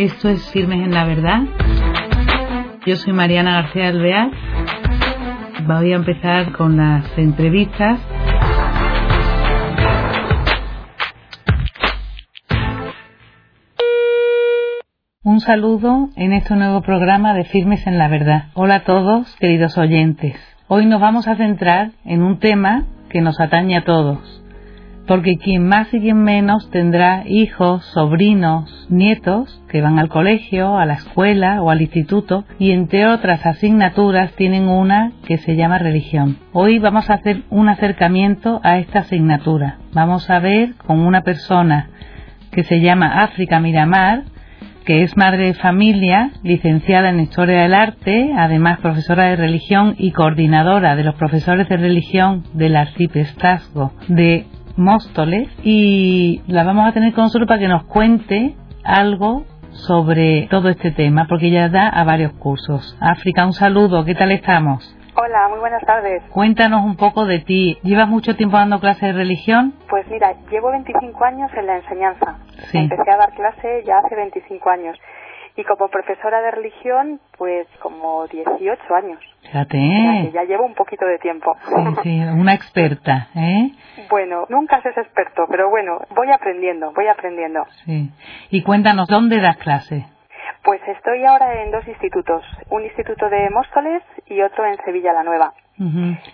Esto es Firmes en la Verdad. Yo soy Mariana García Alvear. Voy a empezar con las entrevistas. Un saludo en este nuevo programa de Firmes en la Verdad. Hola a todos, queridos oyentes. Hoy nos vamos a centrar en un tema que nos atañe a todos, porque quien más y quien menos tendrá hijos, sobrinos, nietos que van al colegio, a la escuela o al instituto y entre otras asignaturas tienen una que se llama religión. Hoy vamos a hacer un acercamiento a esta asignatura. Vamos a ver con una persona que se llama África Miramar, que es madre de familia, licenciada en Historia del Arte, además profesora de religión y coordinadora de los profesores de religión del arciprestazgo de Móstoles y la vamos a tener con nosotros para que nos cuente algo sobre todo este tema, porque ella da a varios cursos. África, un saludo, ¿qué tal estamos? Hola, muy buenas tardes. Cuéntanos un poco de ti. ¿Llevas mucho tiempo dando clases de religión? Pues mira, llevo 25 años en la enseñanza. Empecé a dar clase ya hace 25 años y como profesora de religión, pues como 18 años. Fíjate. ¿eh? ya llevo un poquito de tiempo. Sí, sí, una experta, ¿eh? Bueno, nunca se es experto, pero bueno, voy aprendiendo, voy aprendiendo. Sí. Y cuéntanos, ¿dónde das clase? Pues estoy ahora en dos institutos, un instituto de Móstoles y otro en Sevilla la Nueva.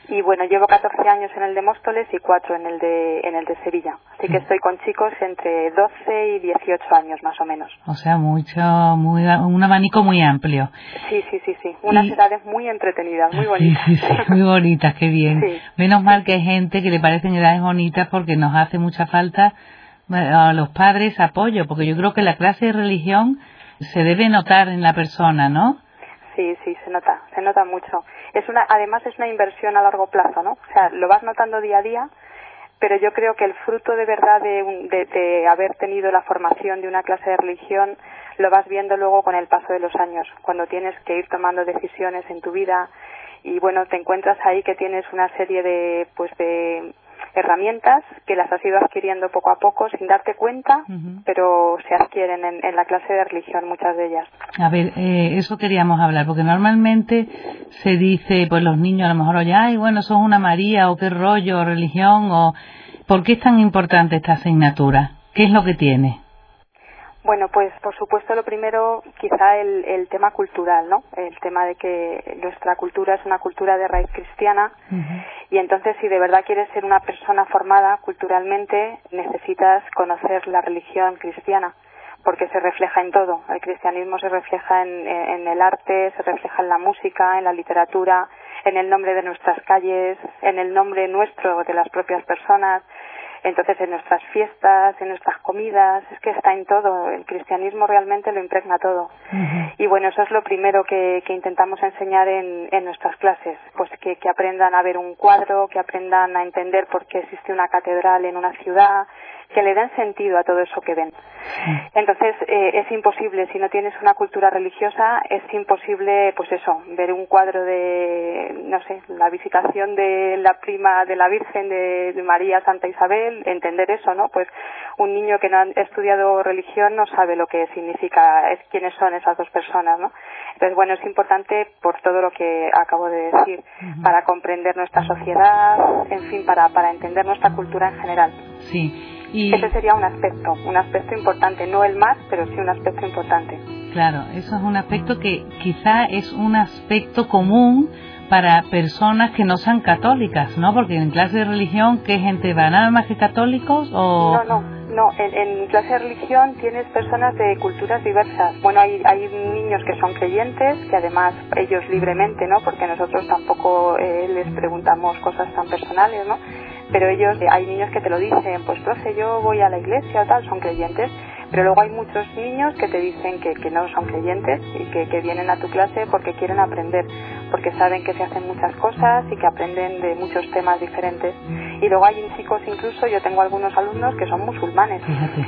Y bueno, llevo 14 años en el de Móstoles y 4 en el de, en el de Sevilla. Así que estoy con chicos entre 12 y 18 años más o menos. O sea, mucho, muy, un abanico muy amplio. Sí, sí, sí, sí. Unas edades muy entretenidas, muy bonitas. Sí, sí, muy bonitas, qué bien. Menos mal que hay gente que le parecen edades bonitas porque nos hace mucha falta a los padres apoyo, porque yo creo que la clase de religión se debe notar en la persona, ¿no? Sí, sí, se nota, se nota mucho. Es una, además es una inversión a largo plazo, ¿no? O sea, lo vas notando día a día, pero yo creo que el fruto de verdad de, de, haber tenido la formación de una clase de religión lo vas viendo luego con el paso de los años, cuando tienes que ir tomando decisiones en tu vida y bueno, te encuentras ahí que tienes una serie de, pues de herramientas que las has ido adquiriendo poco a poco sin darte cuenta, pero se adquieren en, la clase de religión muchas de ellas. A ver, eh, eso queríamos hablar, porque normalmente se dice, pues los niños a lo mejor, oye, ay, bueno, sos una María, o qué rollo, religión, o ¿por qué es tan importante esta asignatura? ¿Qué es lo que tiene? Bueno, pues por supuesto lo primero quizá el, tema cultural, ¿no? El tema de que nuestra cultura es una cultura de raíz cristiana y entonces si de verdad quieres ser una persona formada culturalmente necesitas conocer la religión cristiana porque se refleja en todo. El cristianismo se refleja en, en el arte, se refleja en la música, en la literatura, en el nombre de nuestras calles, en el nombre nuestro de las propias personas entonces, en nuestras fiestas, en nuestras comidas, es que está en todo. El cristianismo realmente lo impregna todo. Y bueno, eso es lo primero que, intentamos enseñar en, en, nuestras clases. Pues que, que aprendan a ver un cuadro, que aprendan a entender por qué existe una catedral en una ciudad, que le den sentido a todo eso que ven. Entonces, eh, es imposible, si no tienes una cultura religiosa, es imposible, pues eso, ver un cuadro de, no sé, la visitación de la prima de la Virgen de, María Santa Isabel, entender eso, ¿no? Pues un niño que no ha estudiado religión no sabe lo que significa, es quiénes son esas dos personas, ¿no? Entonces, bueno, es importante por todo lo que acabo de decir, para comprender nuestra sociedad, en fin, para, para entender nuestra cultura en general. Sí. Ese sería un aspecto, un aspecto importante, no el más, pero sí un aspecto importante. Claro, eso es un aspecto que quizá es un aspecto común para personas que no sean católicas, ¿no? Porque en clase de religión, ¿qué gente va? ¿Nada más que católicos o...? No, no, no. En, en clase de religión tienes personas de culturas diversas. Bueno, hay, hay niños que son creyentes, que además ellos libremente, ¿no? Porque nosotros tampoco eh, les preguntamos cosas tan personales, ¿no? Pero ellos, hay niños que te lo dicen, pues sé, yo voy a la iglesia o tal, son creyentes, pero luego hay muchos niños que te dicen que, que no son creyentes y que, que, vienen a tu clase porque quieren aprender, porque saben que se hacen muchas cosas y que aprenden de muchos temas diferentes. Y luego hay chicos incluso, yo tengo algunos alumnos que son musulmanes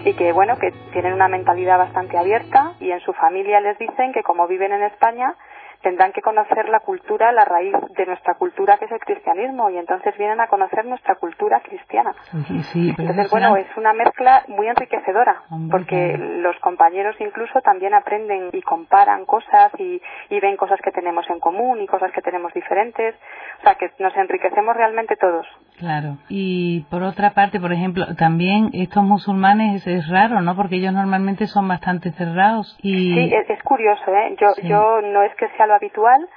y que bueno, que tienen una mentalidad bastante abierta y en su familia les dicen que como viven en España, tendrán que conocer la cultura, la raíz de nuestra cultura que es el cristianismo y entonces vienen a conocer nuestra cultura cristiana. entonces, bueno, es una mezcla muy enriquecedora porque los compañeros incluso también aprenden y comparan cosas y, y ven cosas que tenemos en común y cosas que tenemos diferentes. O sea, que nos enriquecemos realmente todos. Claro. Y por otra parte, por ejemplo, también estos musulmanes es, raro, ¿no? Porque ellos normalmente son bastante cerrados y... Sí, es, curioso, ¿eh? Yo, yo no es que sea lo habitual,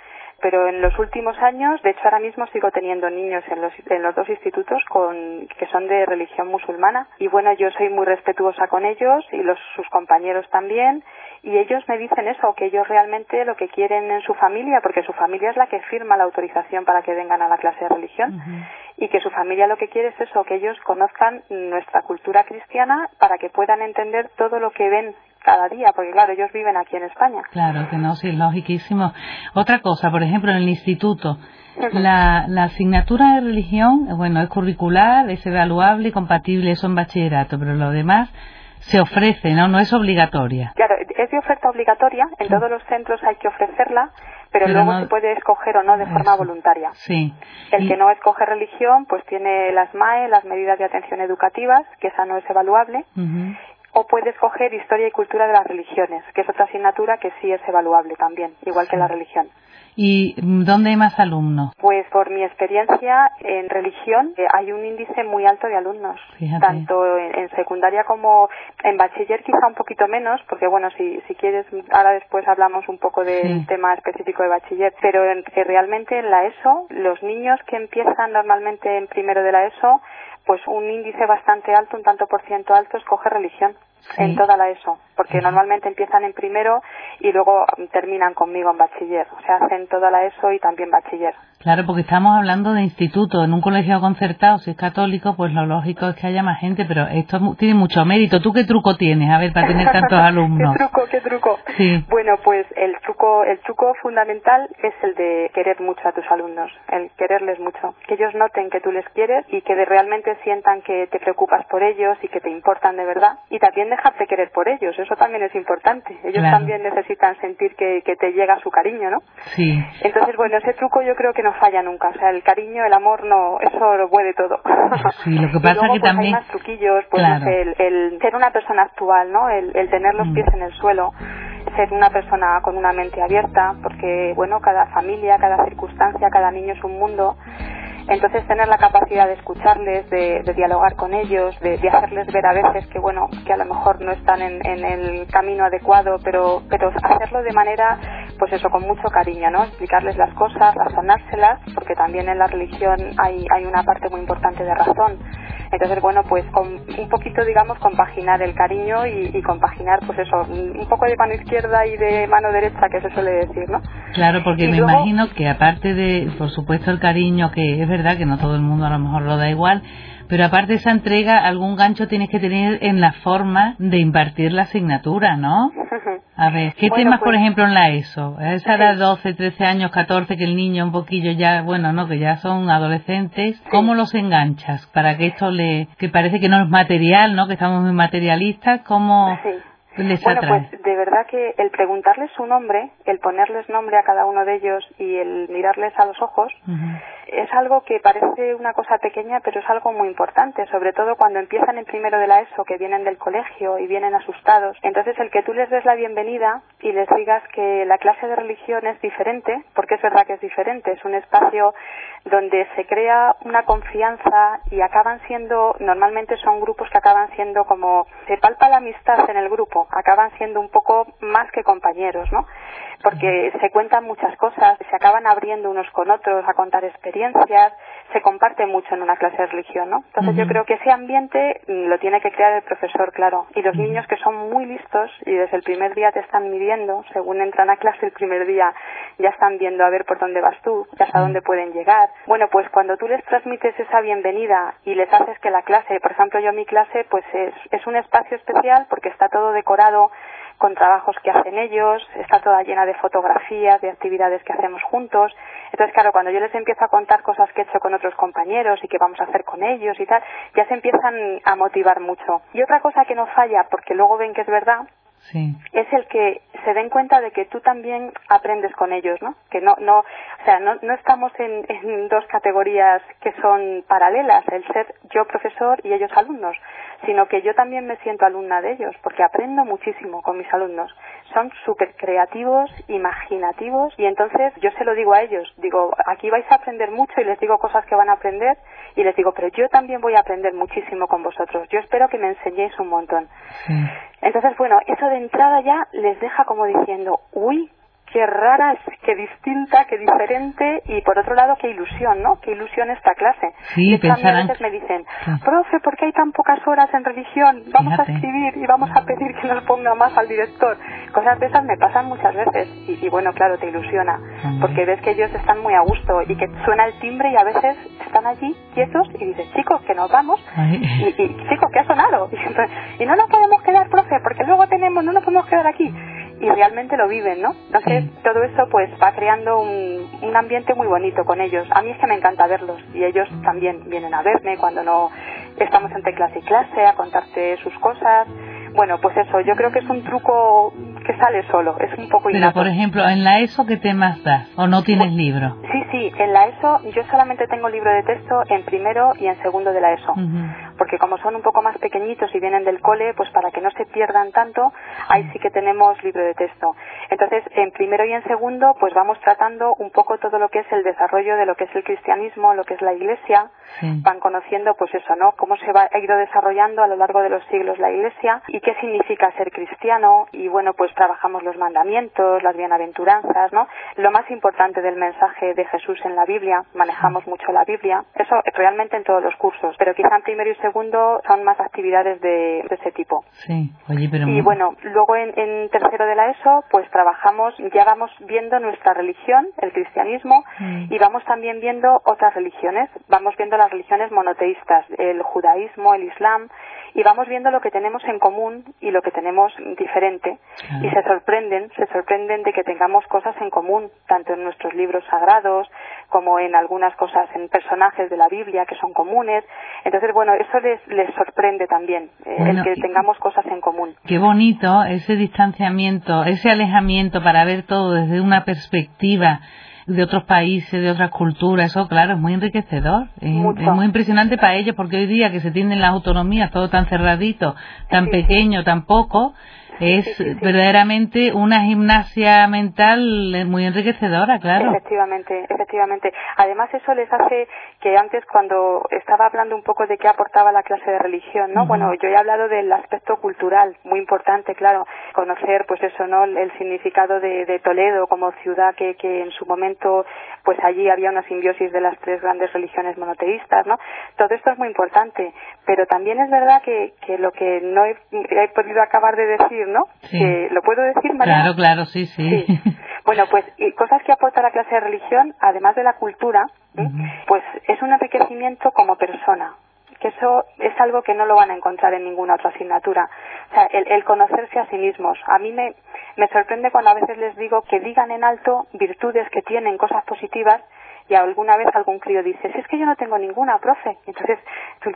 pero en los últimos años, de hecho ahora mismo sigo teniendo niños en los, en los dos institutos con, que son de religión musulmana. Y bueno, yo soy muy respetuosa con ellos y los, sus compañeros también. Y ellos me dicen eso, que ellos realmente lo que quieren en su familia, porque su familia es la que firma la autorización para que vengan a la clase de religión, y que su familia lo que quiere es eso, que ellos conozcan nuestra cultura cristiana para que puedan entender todo lo que ven cada día, porque claro, ellos viven aquí en España. Claro, que no, sí, es logiquísimo. Otra cosa, por ejemplo, en el instituto, la, la asignatura de religión, bueno, es curricular, es evaluable y compatible, eso en bachillerato, pero lo demás se ofrece, ¿no? No es obligatoria. Claro, es de oferta obligatoria, en todos los centros hay que ofrecerla, pero, luego se puede escoger o no de forma voluntaria. Sí. El que no escoge religión, pues tiene las MAE, las medidas de atención educativas, que esa no es evaluable, o puede escoger historia y cultura de las religiones, que es otra asignatura que sí es evaluable también, igual que la religión. ¿Y dónde hay más alumnos? Pues por mi experiencia en religión eh, hay un índice muy alto de alumnos, tanto en, secundaria como en bachiller quizá un poquito menos, porque bueno, si, si quieres, ahora después hablamos un poco del tema específico de bachiller, pero en, realmente en la ESO, los niños que empiezan normalmente en primero de la ESO, pues un índice bastante alto, un tanto por ciento alto, escoge religión en toda la ESO, porque normalmente empiezan en primero y luego terminan conmigo en bachiller, o sea, hacen toda la ESO y también bachiller. Claro, porque estamos hablando de instituto, en un colegio concertado, si es católico, pues lo lógico es que haya más gente, pero esto tiene mucho mérito. ¿Tú qué truco tienes, a ver, para tener tantos alumnos? ¿Qué truco, qué truco? Sí. Bueno, pues el truco, el truco fundamental es el de querer mucho a tus alumnos, el quererles mucho, que ellos noten que tú les quieres y que realmente sientan que te preocupas por ellos y que te importan de verdad y también dejarte querer por ellos, eso también es importante. Ellos también necesitan sentir que, que te llega su cariño, ¿no? Sí. Entonces, bueno, ese truco yo creo que no falla nunca, o sea, el cariño, el amor, no, eso lo puede todo. Sí, lo que pasa que pues, también... hay más truquillos, pues el, el, ser una persona actual, ¿no? El, el tener los mm. pies en el suelo, ser una persona con una mente abierta, porque, bueno, cada familia, cada circunstancia, cada niño es un mundo entonces tener la capacidad de escucharles, de, dialogar con ellos, de, hacerles ver a veces que bueno, que a lo mejor no están en, el camino adecuado, pero, pero hacerlo de manera, pues eso, con mucho cariño, ¿no? Explicarles las cosas, razonárselas, porque también en la religión hay, hay una parte muy importante de razón. Entonces, bueno, pues con un poquito, digamos, compaginar el cariño y, compaginar, pues eso, un poco de mano izquierda y de mano derecha, que se suele decir, ¿no? Claro, porque me imagino que aparte de, por supuesto, el cariño, que es verdad que no todo el mundo a lo mejor lo da igual, pero aparte de esa entrega, algún gancho tienes que tener en la forma de impartir la asignatura, ¿no? A ver, ¿qué temas, por pues ejemplo, en la ESO? Esa edad 12, 13 años, 14, que el niño un poquillo ya, bueno, no, que ya son adolescentes, ¿cómo los enganchas para que esto le, que parece que no es material, ¿no? Que estamos muy materialistas, ¿cómo les Bueno, pues de verdad que el preguntarles su nombre, el ponerles nombre a cada uno de ellos y el mirarles a los ojos, es algo que parece una cosa pequeña, pero es algo muy importante, sobre todo cuando empiezan en primero de la ESO, que vienen del colegio y vienen asustados. Entonces, el que tú les des la bienvenida y les digas que la clase de religión es diferente, porque es verdad que es diferente, es un espacio donde se crea una confianza y acaban siendo, normalmente son grupos que acaban siendo como, se palpa la amistad en el grupo, acaban siendo un poco más que compañeros, ¿no? Porque se cuentan muchas cosas, se acaban abriendo unos con otros a contar experiencias se comparte mucho en una clase de religión, ¿no? Entonces yo creo que ese ambiente lo tiene que crear el profesor, claro. Y los niños que son muy listos y desde el primer día te están midiendo, según entran a clase el primer día, ya están viendo a ver por dónde vas tú, ya hasta dónde pueden llegar. Bueno, pues cuando tú les transmites esa bienvenida y les haces que la clase, por ejemplo yo mi clase, pues es, es un espacio especial porque está todo decorado con trabajos que hacen ellos, está toda llena de fotografías, de actividades que hacemos juntos. Entonces, claro, cuando yo les empiezo a contar cosas que he hecho con otros compañeros y que vamos a hacer con ellos y tal, ya se empiezan a motivar mucho. Y otra cosa que no falla, porque luego ven que es verdad, es el que se den cuenta de que tú también aprendes con ellos, ¿no? Que no, no, o sea, no, no estamos en, en dos categorías que son paralelas, el ser yo profesor y ellos alumnos, sino que yo también me siento alumna de ellos, porque aprendo muchísimo con mis alumnos. Son súper creativos, imaginativos, y entonces yo se lo digo a ellos, digo, aquí vais a aprender mucho y les digo cosas que van a aprender, y les digo, pero yo también voy a aprender muchísimo con vosotros. Yo espero que me enseñéis un montón. Entonces, bueno, eso de entrada ya les deja como diciendo, uy, qué rara, qué distinta, qué diferente y por otro lado qué ilusión, ¿no? Qué ilusión esta clase. Sí, a veces me dicen, profe, ¿por qué hay tan pocas horas en religión? Vamos a escribir y vamos a pedir que nos ponga más al director. Cosas de esas me pasan muchas veces y, bueno, claro, te ilusiona porque ves que ellos están muy a gusto y que suena el timbre y a veces están allí quietos y dices, chicos, que nos vamos y, y chicos, ¿qué ha sonado? Y, y no nos podemos quedar, profe, porque luego tenemos, no nos podemos quedar aquí y realmente lo viven, ¿no? Entonces todo eso pues va creando un, un, ambiente muy bonito con ellos. A mí es que me encanta verlos y ellos también vienen a verme cuando no estamos entre clase y clase a contarte sus cosas. Bueno, pues eso, yo creo que es un truco que sale solo, es un poco innato. Pero, por ejemplo, ¿en la ESO qué temas das? ¿O no tienes libro? Sí, sí, en la ESO yo solamente tengo libro de texto en primero y en segundo de la ESO. Porque como son un poco más pequeñitos y vienen del cole, pues para que no se pierdan tanto, ahí sí que tenemos libro de texto. Entonces, en primero y en segundo, pues vamos tratando un poco todo lo que es el desarrollo de lo que es el cristianismo, lo que es la iglesia. Van conociendo, pues eso, ¿no? Cómo se va, ha ido desarrollando a lo largo de los siglos la iglesia y qué significa ser cristiano. Y bueno, pues trabajamos los mandamientos, las bienaventuranzas, ¿no? Lo más importante del mensaje de Jesús en la Biblia, manejamos mucho la Biblia, eso realmente en todos los cursos, pero quizá en primero y segundo son más actividades de, ese tipo. Sí, oye, pero... Y bueno, luego en, tercero de la ESO, pues trabajamos, ya vamos viendo nuestra religión, el cristianismo, mm. y vamos también viendo otras religiones, vamos viendo las religiones monoteístas, el judaísmo, el islam, y vamos viendo lo que tenemos en común y lo que tenemos diferente y se sorprenden, se sorprenden de que tengamos cosas en común, tanto en nuestros libros sagrados como en algunas cosas en personajes de la Biblia que son comunes. Entonces, bueno, eso les, les sorprende también, eh, el que tengamos cosas en común. Qué bonito ese distanciamiento, ese alejamiento para ver todo desde una perspectiva de otros países, de otras culturas, eso claro, es muy enriquecedor, es, muy impresionante para ellos porque hoy día que se tienen las autonomías todo tan cerradito, tan pequeño, tan poco, es verdaderamente una gimnasia mental muy enriquecedora, claro. Efectivamente, efectivamente. Además eso les hace que antes cuando estaba hablando un poco de qué aportaba la clase de religión, ¿no? Bueno, yo he hablado del aspecto cultural, muy importante, claro, conocer pues eso, ¿no? El significado de, de Toledo como ciudad que, que en su momento pues allí había una simbiosis de las tres grandes religiones monoteístas, ¿no? Todo esto es muy importante, pero también es verdad que, que lo que no he, he podido acabar de decir, ¿no? Que, ¿Lo puedo decir, María? Claro, claro, sí, sí. Bueno, pues y cosas que aporta la clase de religión, además de la cultura, pues es un enriquecimiento como persona que eso es algo que no lo van a encontrar en ninguna otra asignatura. O sea, el, el, conocerse a sí mismos. A mí me, me sorprende cuando a veces les digo que digan en alto virtudes que tienen, cosas positivas, y alguna vez algún crío dice, si es que yo no tengo ninguna, profe. Entonces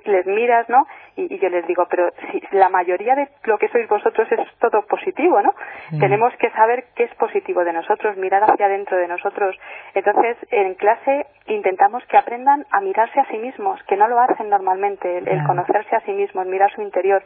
les miras, ¿no? Y, yo les digo, pero si la mayoría de lo que sois vosotros es todo positivo, ¿no? Tenemos que saber qué es positivo de nosotros, mirar hacia adentro de nosotros. Entonces, en clase intentamos que aprendan a mirarse a sí mismos, que no lo hacen normalmente, el, conocerse a sí mismos, mirar su interior.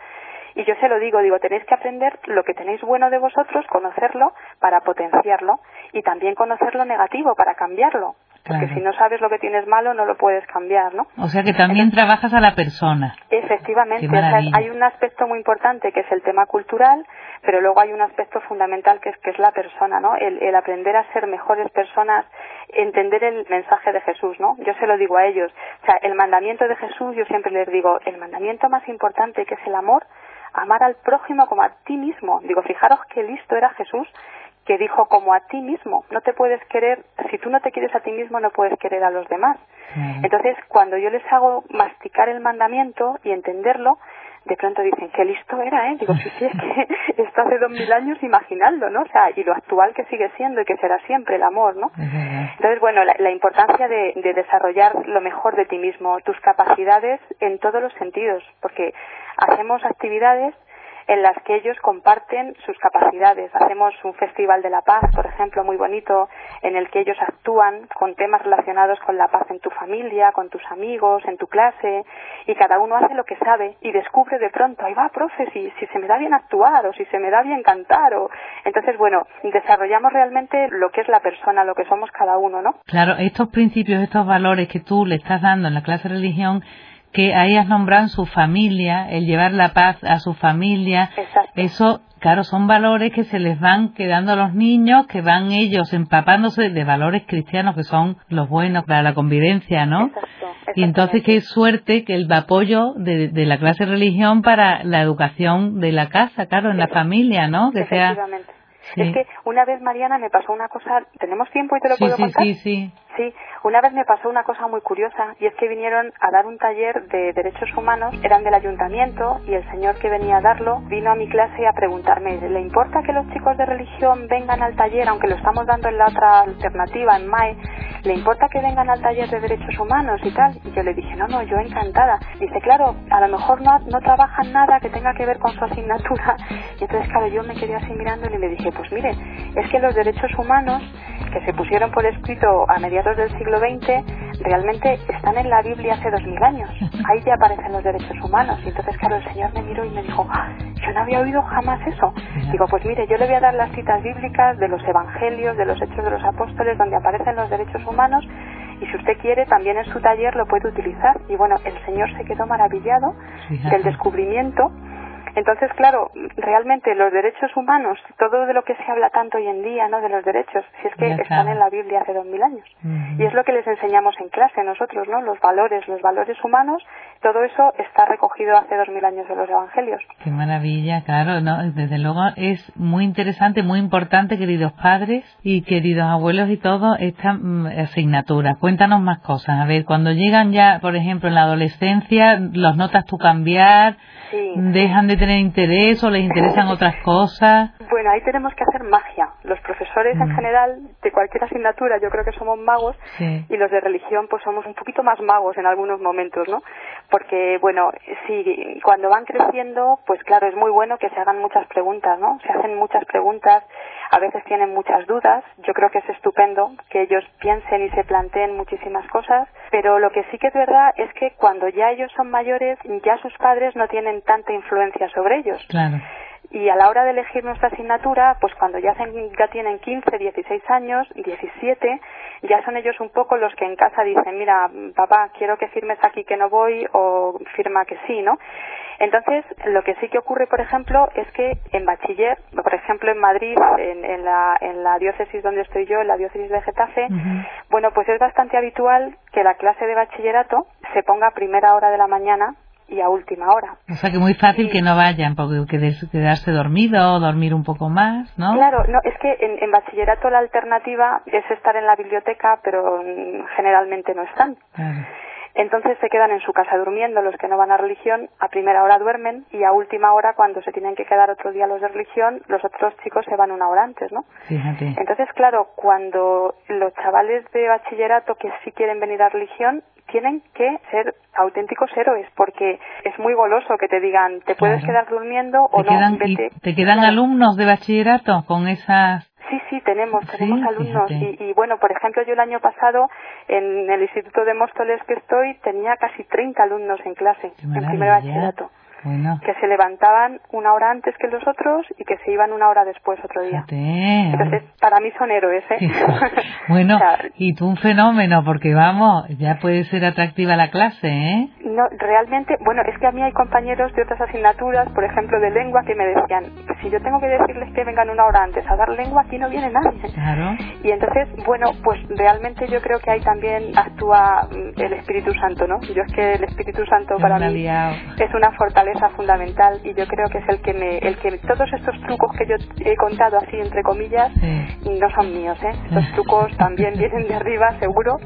Y yo se lo digo, digo, tenéis que aprender lo que tenéis bueno de vosotros, conocerlo para potenciarlo y también conocer lo negativo para cambiarlo. Porque si no sabes lo que tienes malo, no lo puedes cambiar, ¿no? O sea que también trabajas a la persona. Efectivamente, hay un aspecto muy importante que es el tema cultural, pero luego hay un aspecto fundamental que es, que es la persona, ¿no? El, el aprender a ser mejores personas, entender el mensaje de Jesús, ¿no? Yo se lo digo a ellos. O sea, el mandamiento de Jesús, yo siempre les digo, el mandamiento más importante que es el amor, amar al prójimo como a ti mismo. Digo, fijaros qué listo era Jesús que dijo como a ti mismo, no te puedes querer, si tú no te quieres a ti mismo no puedes querer a los demás. Entonces, cuando yo les hago masticar el mandamiento y entenderlo, de pronto dicen, qué listo era, ¿eh? Digo, sí, sí, es que esto hace dos mil años imaginando, ¿no? O sea, y lo actual que sigue siendo y que será siempre el amor, ¿no? Entonces, bueno, la, importancia de, de, desarrollar lo mejor de ti mismo, tus capacidades en todos los sentidos, porque hacemos actividades en las que ellos comparten sus capacidades. Hacemos un festival de la paz, por ejemplo, muy bonito, en el que ellos actúan con temas relacionados con la paz en tu familia, con tus amigos, en tu clase, y cada uno hace lo que sabe y descubre de pronto, ahí va, profe, si, si se me da bien actuar o si se me da bien cantar. O... Entonces, bueno, desarrollamos realmente lo que es la persona, lo que somos cada uno, ¿no? Claro, estos principios, estos valores que tú le estás dando en la clase religión, que ahí has nombrado su familia, el llevar la paz a su familia, eso, claro, son valores que se les van quedando a los niños, que van ellos empapándose de valores cristianos que son los buenos para la convivencia, ¿no? y entonces qué suerte que el apoyo de, la clase de religión para la educación de la casa, claro, en la familia, ¿no? Que sea Es que una vez, Mariana, me pasó una cosa. ¿Tenemos tiempo y te lo puedo contar? Sí, sí, Sí, una vez me pasó una cosa muy curiosa y es que vinieron a dar un taller de derechos humanos, eran del ayuntamiento y el señor que venía a darlo vino a mi clase a preguntarme, ¿le importa que los chicos de religión vengan al taller, aunque lo estamos dando en la otra alternativa, en MAE, ¿le importa que vengan al taller de derechos humanos y tal? Y yo le dije, no, no, yo encantada. Dice, claro, a lo mejor no, no trabajan nada que tenga que ver con su asignatura. Y entonces, claro, yo me quedé así mirándole y le dije, pues mire, es que los derechos humanos que se pusieron por escrito a mediados del siglo XX realmente están en la Biblia hace dos mil años. Ahí ya aparecen los derechos humanos. Y entonces, claro, el Señor me miró y me dijo, ah, yo no había oído jamás eso. Digo, pues mire, yo le voy a dar las citas bíblicas de los evangelios, de los hechos de los apóstoles, donde aparecen los derechos humanos. Y si usted quiere, también en su taller lo puede utilizar. Y bueno, el Señor se quedó maravillado del descubrimiento entonces, claro, realmente los derechos humanos, todo de lo que se habla tanto hoy en día, ¿no? De los derechos, si es que están en la Biblia hace dos mil años. Y es lo que les enseñamos en clase nosotros, ¿no? Los valores, los valores humanos, todo eso está recogido hace dos mil años en los evangelios. Qué maravilla, claro, ¿no? Desde luego es muy interesante, muy importante, queridos padres y queridos abuelos y todo, esta mm, asignatura. Cuéntanos más cosas. A ver, cuando llegan ya, por ejemplo, en la adolescencia, ¿los notas tú cambiar? ¿Dejan de tener interés o les interesan otras cosas? Bueno, ahí tenemos que hacer magia. Los profesores en mm. general de cualquier asignatura yo creo que somos magos y los de religión pues somos un poquito más magos en algunos momentos, ¿no? Porque, bueno, sí, cuando van creciendo, pues claro, es muy bueno que se hagan muchas preguntas, ¿no? Se hacen muchas preguntas, a veces tienen muchas dudas. Yo creo que es estupendo que ellos piensen y se planteen muchísimas cosas, pero lo que sí que es verdad es que cuando ya ellos son mayores, ya sus padres no tienen tanta influencia sobre ellos. Claro. Y a la hora de elegir nuestra asignatura, pues cuando ya, ya tienen 15, 16 años, 17, ya son ellos un poco los que en casa dicen, mira, papá, quiero que firmes aquí que no voy o firma que sí, ¿no? Entonces, lo que sí que ocurre, por ejemplo, es que en bachiller, por ejemplo, en Madrid, en, la, en la diócesis donde estoy yo, en la diócesis de Getafe, bueno, pues es bastante habitual que la clase de bachillerato se ponga a primera hora de la mañana y a última hora. O sea que muy fácil que no vayan, porque quedarse dormido o dormir un poco más, ¿no? Claro, no, es que en, bachillerato la alternativa es estar en la biblioteca, pero generalmente no están. Entonces se quedan en su casa durmiendo los que no van a religión, a primera hora duermen y a última hora cuando se tienen que quedar otro día los de religión, los otros chicos se van una hora antes, ¿no? Fíjate. Entonces, claro, cuando los chavales de bachillerato que sí quieren venir a religión tienen que ser auténticos héroes porque es muy goloso que te digan te puedes quedar durmiendo o no ¿Te quedan alumnos de bachillerato con esas Sí, sí, tenemos, tenemos alumnos. Y, bueno, por ejemplo, yo el año pasado en el Instituto de Móstoles que estoy tenía casi 30 alumnos en clase, en primer bachillerato que se levantaban una hora antes que los otros y que se iban una hora después otro día. Entonces, para mí son héroes, ¿eh? bueno, y tú un fenómeno, porque vamos, ya puede ser atractiva la clase, ¿eh? No, realmente, bueno, es que a mí hay compañeros de otras asignaturas, por ejemplo, de lengua, que me decían, si yo tengo que decirles que vengan una hora antes a dar lengua, aquí no viene nadie. Claro. Y entonces, bueno, pues realmente yo creo que ahí también actúa mm, el Espíritu Santo, ¿no? Yo es que el Espíritu Santo para mí es una fortaleza esa fundamental y yo creo que es el que me, el que todos estos trucos que yo he contado así entre comillas no son míos, ¿eh? Estos trucos también vienen de arriba seguro.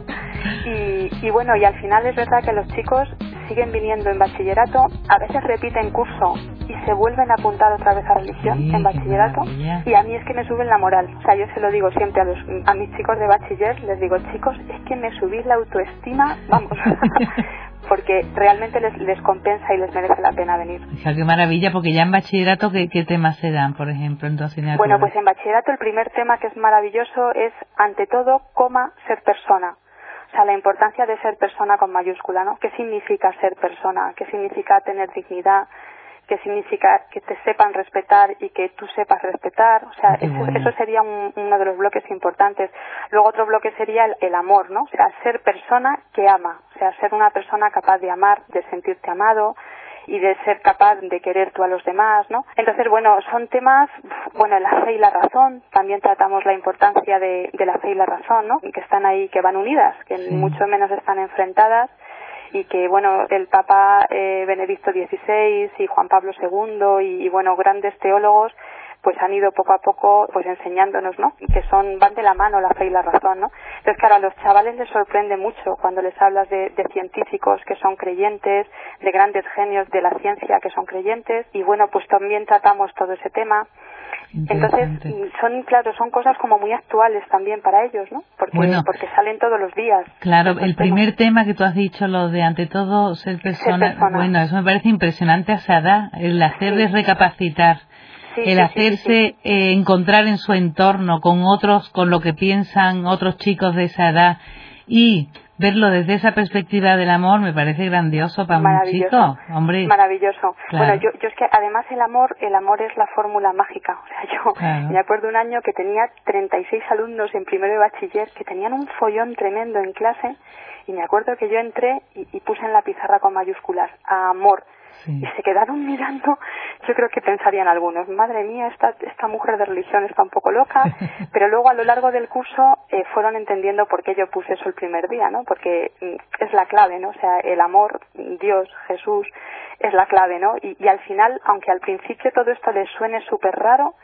Y, y bueno y al final es verdad que los chicos siguen viniendo en bachillerato, a veces repiten curso y se vuelven a apuntar otra vez a religión en bachillerato. y a mí es que me suben la moral. O sea, yo se lo digo siempre a, los, a mis chicos de bachiller, les digo, chicos, es que me subís la autoestima, vamos, porque realmente les, les compensa y les merece la pena venir. O sea, qué maravilla, porque ya en bachillerato, ¿qué, qué temas se dan, por ejemplo, en tu asignatura? Bueno, pues en bachillerato el primer tema que es maravilloso es, ante todo, coma ser persona. O sea, la importancia de ser persona con mayúscula, ¿no? ¿Qué significa ser persona? ¿Qué significa tener dignidad? ¿Qué significa que te sepan respetar y que tú sepas respetar? O sea, eso, sería uno de los bloques importantes. Luego otro bloque sería el, el, amor, ¿no? O sea, ser persona que ama. O sea, ser una persona capaz de amar, de sentirte amado, y de ser capaz de querer tú a los demás, ¿no? Entonces, bueno, son temas, bueno, la fe y la razón, también tratamos la importancia de, de la fe y la razón, ¿no? Que están ahí, que van unidas, que mucho menos están enfrentadas y que bueno el Papa eh, Benedicto XVI y Juan Pablo II y, y, bueno grandes teólogos pues han ido poco a poco pues enseñándonos, ¿no? Que son, van de la mano la fe y la razón, ¿no? Entonces, claro, a los chavales les sorprende mucho cuando les hablas de, de científicos que son creyentes, de grandes genios de la ciencia que son creyentes, y bueno, pues también tratamos todo ese tema. Entonces, son, claro, son cosas como muy actuales también para ellos, ¿no? Porque, porque salen todos los días. Claro, el primer tema que tú has dicho, lo de ante todo ser persona, bueno, eso me parece impresionante a esa edad, el hacerles recapacitar el hacerse eh, encontrar en su entorno con otros, con lo que piensan otros chicos de esa edad y verlo desde esa perspectiva del amor me parece grandioso para un chico, hombre. Maravilloso. Bueno, yo, yo es que además el amor, el amor es la fórmula mágica. O sea, yo me acuerdo un año que tenía 36 alumnos en primero de bachiller que tenían un follón tremendo en clase y me acuerdo que yo entré y, y puse en la pizarra con mayúsculas amor y se quedaron mirando, yo creo que pensarían algunos, madre mía, esta, esta mujer de religión está un poco loca, pero luego a lo largo del curso eh, fueron entendiendo por qué yo puse eso el primer día, ¿no? Porque mm, es la clave, ¿no? O sea, el amor, Dios, Jesús, es la clave, ¿no? Y, y al final, aunque al principio todo esto les suene súper raro,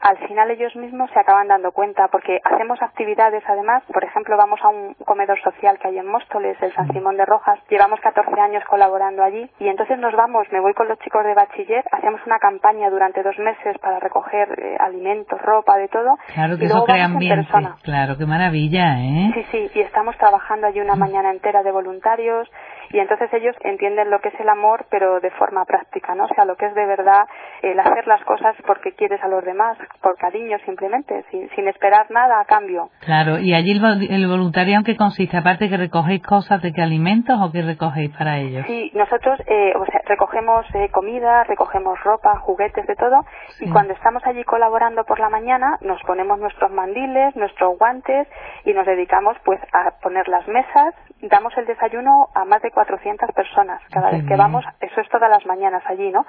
al final ellos mismos se acaban dando cuenta porque hacemos actividades además, por ejemplo vamos a un comedor social que hay en Móstoles, el San Simón de Rojas, llevamos 14 años colaborando allí y entonces nos vamos, me voy con los chicos de bachiller, hacemos una campaña durante dos meses para recoger eh, alimentos, ropa, de todo. Claro que eso crea ambiente, claro, qué maravilla, ¿eh? Sí, sí, y estamos trabajando allí una mañana entera de voluntarios, y entonces ellos entienden lo que es el amor pero de forma práctica, ¿no? O sea, lo que es de verdad el hacer las cosas porque quieres a los demás, por cariño simplemente, sin, sin esperar nada a cambio. Claro, y allí el, el voluntariado en qué consiste, aparte que recogéis cosas de qué alimentos o qué recogéis para ellos. Sí, nosotros eh, o sea, recogemos eh, comida, recogemos ropa, juguetes, de todo, y cuando estamos allí colaborando por la mañana nos ponemos nuestros mandiles, nuestros guantes y nos dedicamos pues a poner las mesas, damos el desayuno a más de 400 personas cada vez que vamos, eso es todas las mañanas allí, ¿no?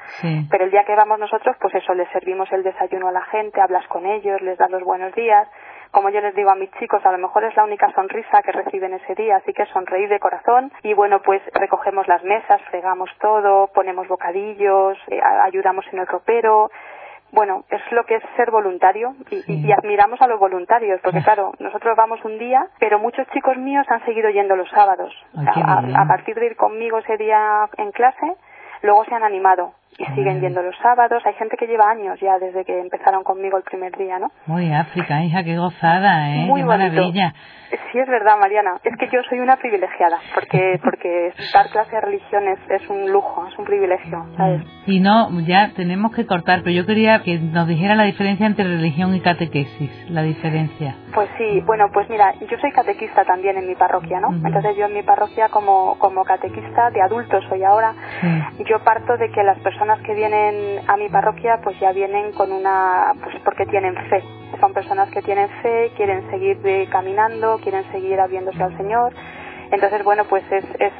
Pero el día que vamos nosotros, pues eso, les servimos el desayuno a la gente, hablas con ellos, les das los buenos días. Como yo les digo a mis chicos, a lo mejor es la única sonrisa que reciben ese día, así que sonreír de corazón. Y bueno, pues recogemos las mesas, fregamos todo, ponemos bocadillos, eh, ayudamos en el ropero, bueno, es lo que es ser voluntario y, admiramos a los voluntarios, porque claro, nosotros vamos un día, pero muchos chicos míos han seguido yendo los sábados. a, partir de ir conmigo ese día en clase, luego se han animado y siguen yendo los sábados. Hay gente que lleva años ya desde que empezaron conmigo el primer día, ¿no? Muy África, hija, qué gozada, ¿eh? Muy qué maravilla. Sí, es verdad, Mariana. Es que yo soy una privilegiada, porque porque dar clase de religión es, un lujo, es un privilegio, ¿sabes? Y no, ya tenemos que cortar, pero yo quería que nos dijera la diferencia entre religión y catequesis, la diferencia. Pues sí, bueno, pues mira, yo soy catequista también en mi parroquia, ¿no? Entonces yo en mi parroquia como, como catequista de adultos soy ahora, yo parto de que las personas que vienen a mi parroquia pues ya vienen con una, pues porque tienen fe. Son personas que tienen fe, quieren seguir caminando, quieren seguir abriéndose al Señor. Entonces, bueno, pues es, es,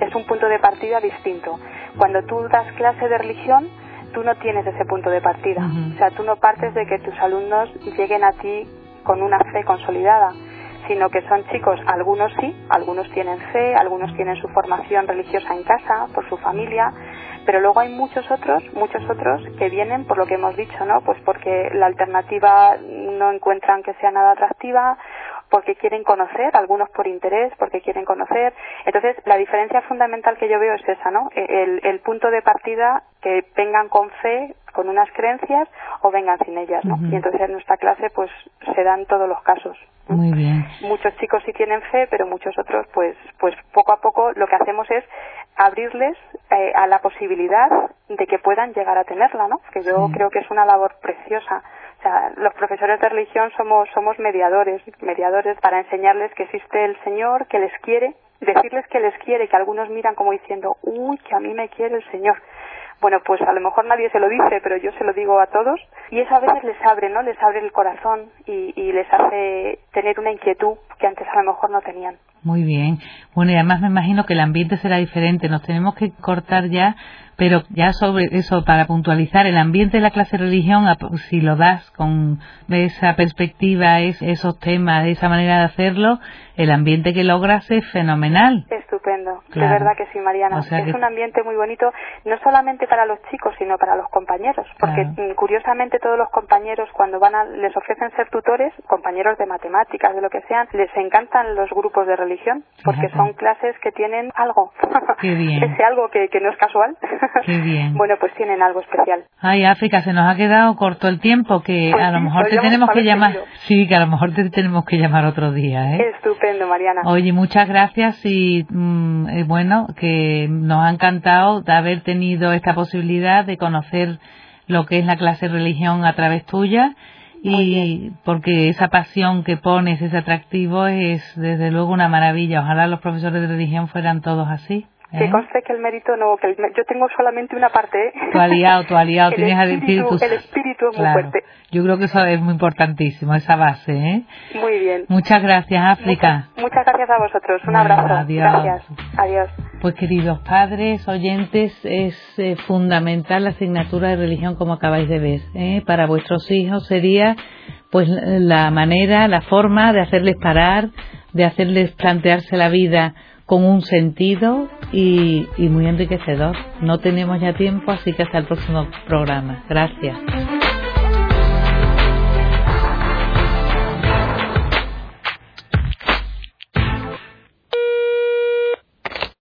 es un punto de partida distinto. Cuando tú das clase de religión, tú no tienes ese punto de partida. O sea, tú no partes de que tus alumnos lleguen a ti con una fe consolidada, sino que son chicos, algunos sí, algunos tienen fe, algunos tienen su formación religiosa en casa, por su familia, pero luego hay muchos otros, muchos otros que vienen por lo que hemos dicho, ¿no? Pues porque la alternativa no encuentran que sea nada atractiva, porque quieren conocer, algunos por interés, porque quieren conocer. Entonces, la diferencia fundamental que yo veo es esa, ¿no? E-, el, el punto de partida que vengan con fe, con unas creencias o vengan sin ellas, ¿no? Y entonces en nuestra clase pues se dan todos los casos. Muy bien. Muchos chicos sí tienen fe, pero muchos otros pues pues poco a poco lo que hacemos es abrirles eh, a la posibilidad de que puedan llegar a tenerla, ¿no? Que yo creo que es una labor preciosa. O sea, los profesores de religión somos somos mediadores, mediadores para enseñarles que existe el Señor, que les quiere, decirles que les quiere, que algunos miran como diciendo, uy, que a mí me quiere el Señor bueno, pues a lo mejor nadie se lo dice, pero yo se lo digo a todos y eso a veces les abre, ¿no? Les abre el corazón y, y les hace tener una inquietud que antes a lo mejor no tenían. Muy bien. Bueno, y además me imagino que el ambiente será diferente. Nos tenemos que cortar ya, pero ya sobre eso, para puntualizar, el ambiente de la clase de religión, si lo das con esa perspectiva, esos temas, de esa manera de hacerlo, el ambiente que logras es fenomenal. Estupendo, de verdad que sí, Mariana. es un ambiente muy bonito, no solamente para los chicos, sino para los compañeros, porque mm, curiosamente todos los compañeros cuando van a, les ofrecen ser tutores, compañeros de matemáticas, de lo que sean, les encantan los grupos de religión, porque son clases que tienen algo, ese algo que, no es casual. Qué bien. bueno, pues tienen algo especial. Ay, África, se nos ha quedado corto el tiempo, que pues a lo mejor te tenemos que llamar. Sí, que a lo mejor te tenemos que llamar otro día, ¿eh? Estupendo. Mariana. Oye, muchas gracias y mm, eh, bueno, que nos ha encantado de haber tenido esta posibilidad de conocer lo que es la clase de religión a través tuya y porque esa pasión que pones, ese atractivo es desde luego una maravilla. Ojalá los profesores de religión fueran todos así. Que ¿Eh? conste que el mérito no, que yo tengo solamente una parte. ¿eh? Tu aliado, tu aliado, tienes al espíritu. El espíritu es muy fuerte. Yo creo que eso es muy importantísimo, esa base. ¿eh? Muy bien. Muchas gracias, África. Muchas, gracias a vosotros. Un abrazo. Adiós. Gracias. Adiós. Pues queridos padres, oyentes, es eh, fundamental la asignatura de religión como acabáis de ver. ¿eh? Para vuestros hijos sería pues la manera, la forma de hacerles parar, de hacerles plantearse la vida con un sentido y, y muy enriquecedor. No tenemos ya tiempo, así que hasta el próximo programa. Gracias.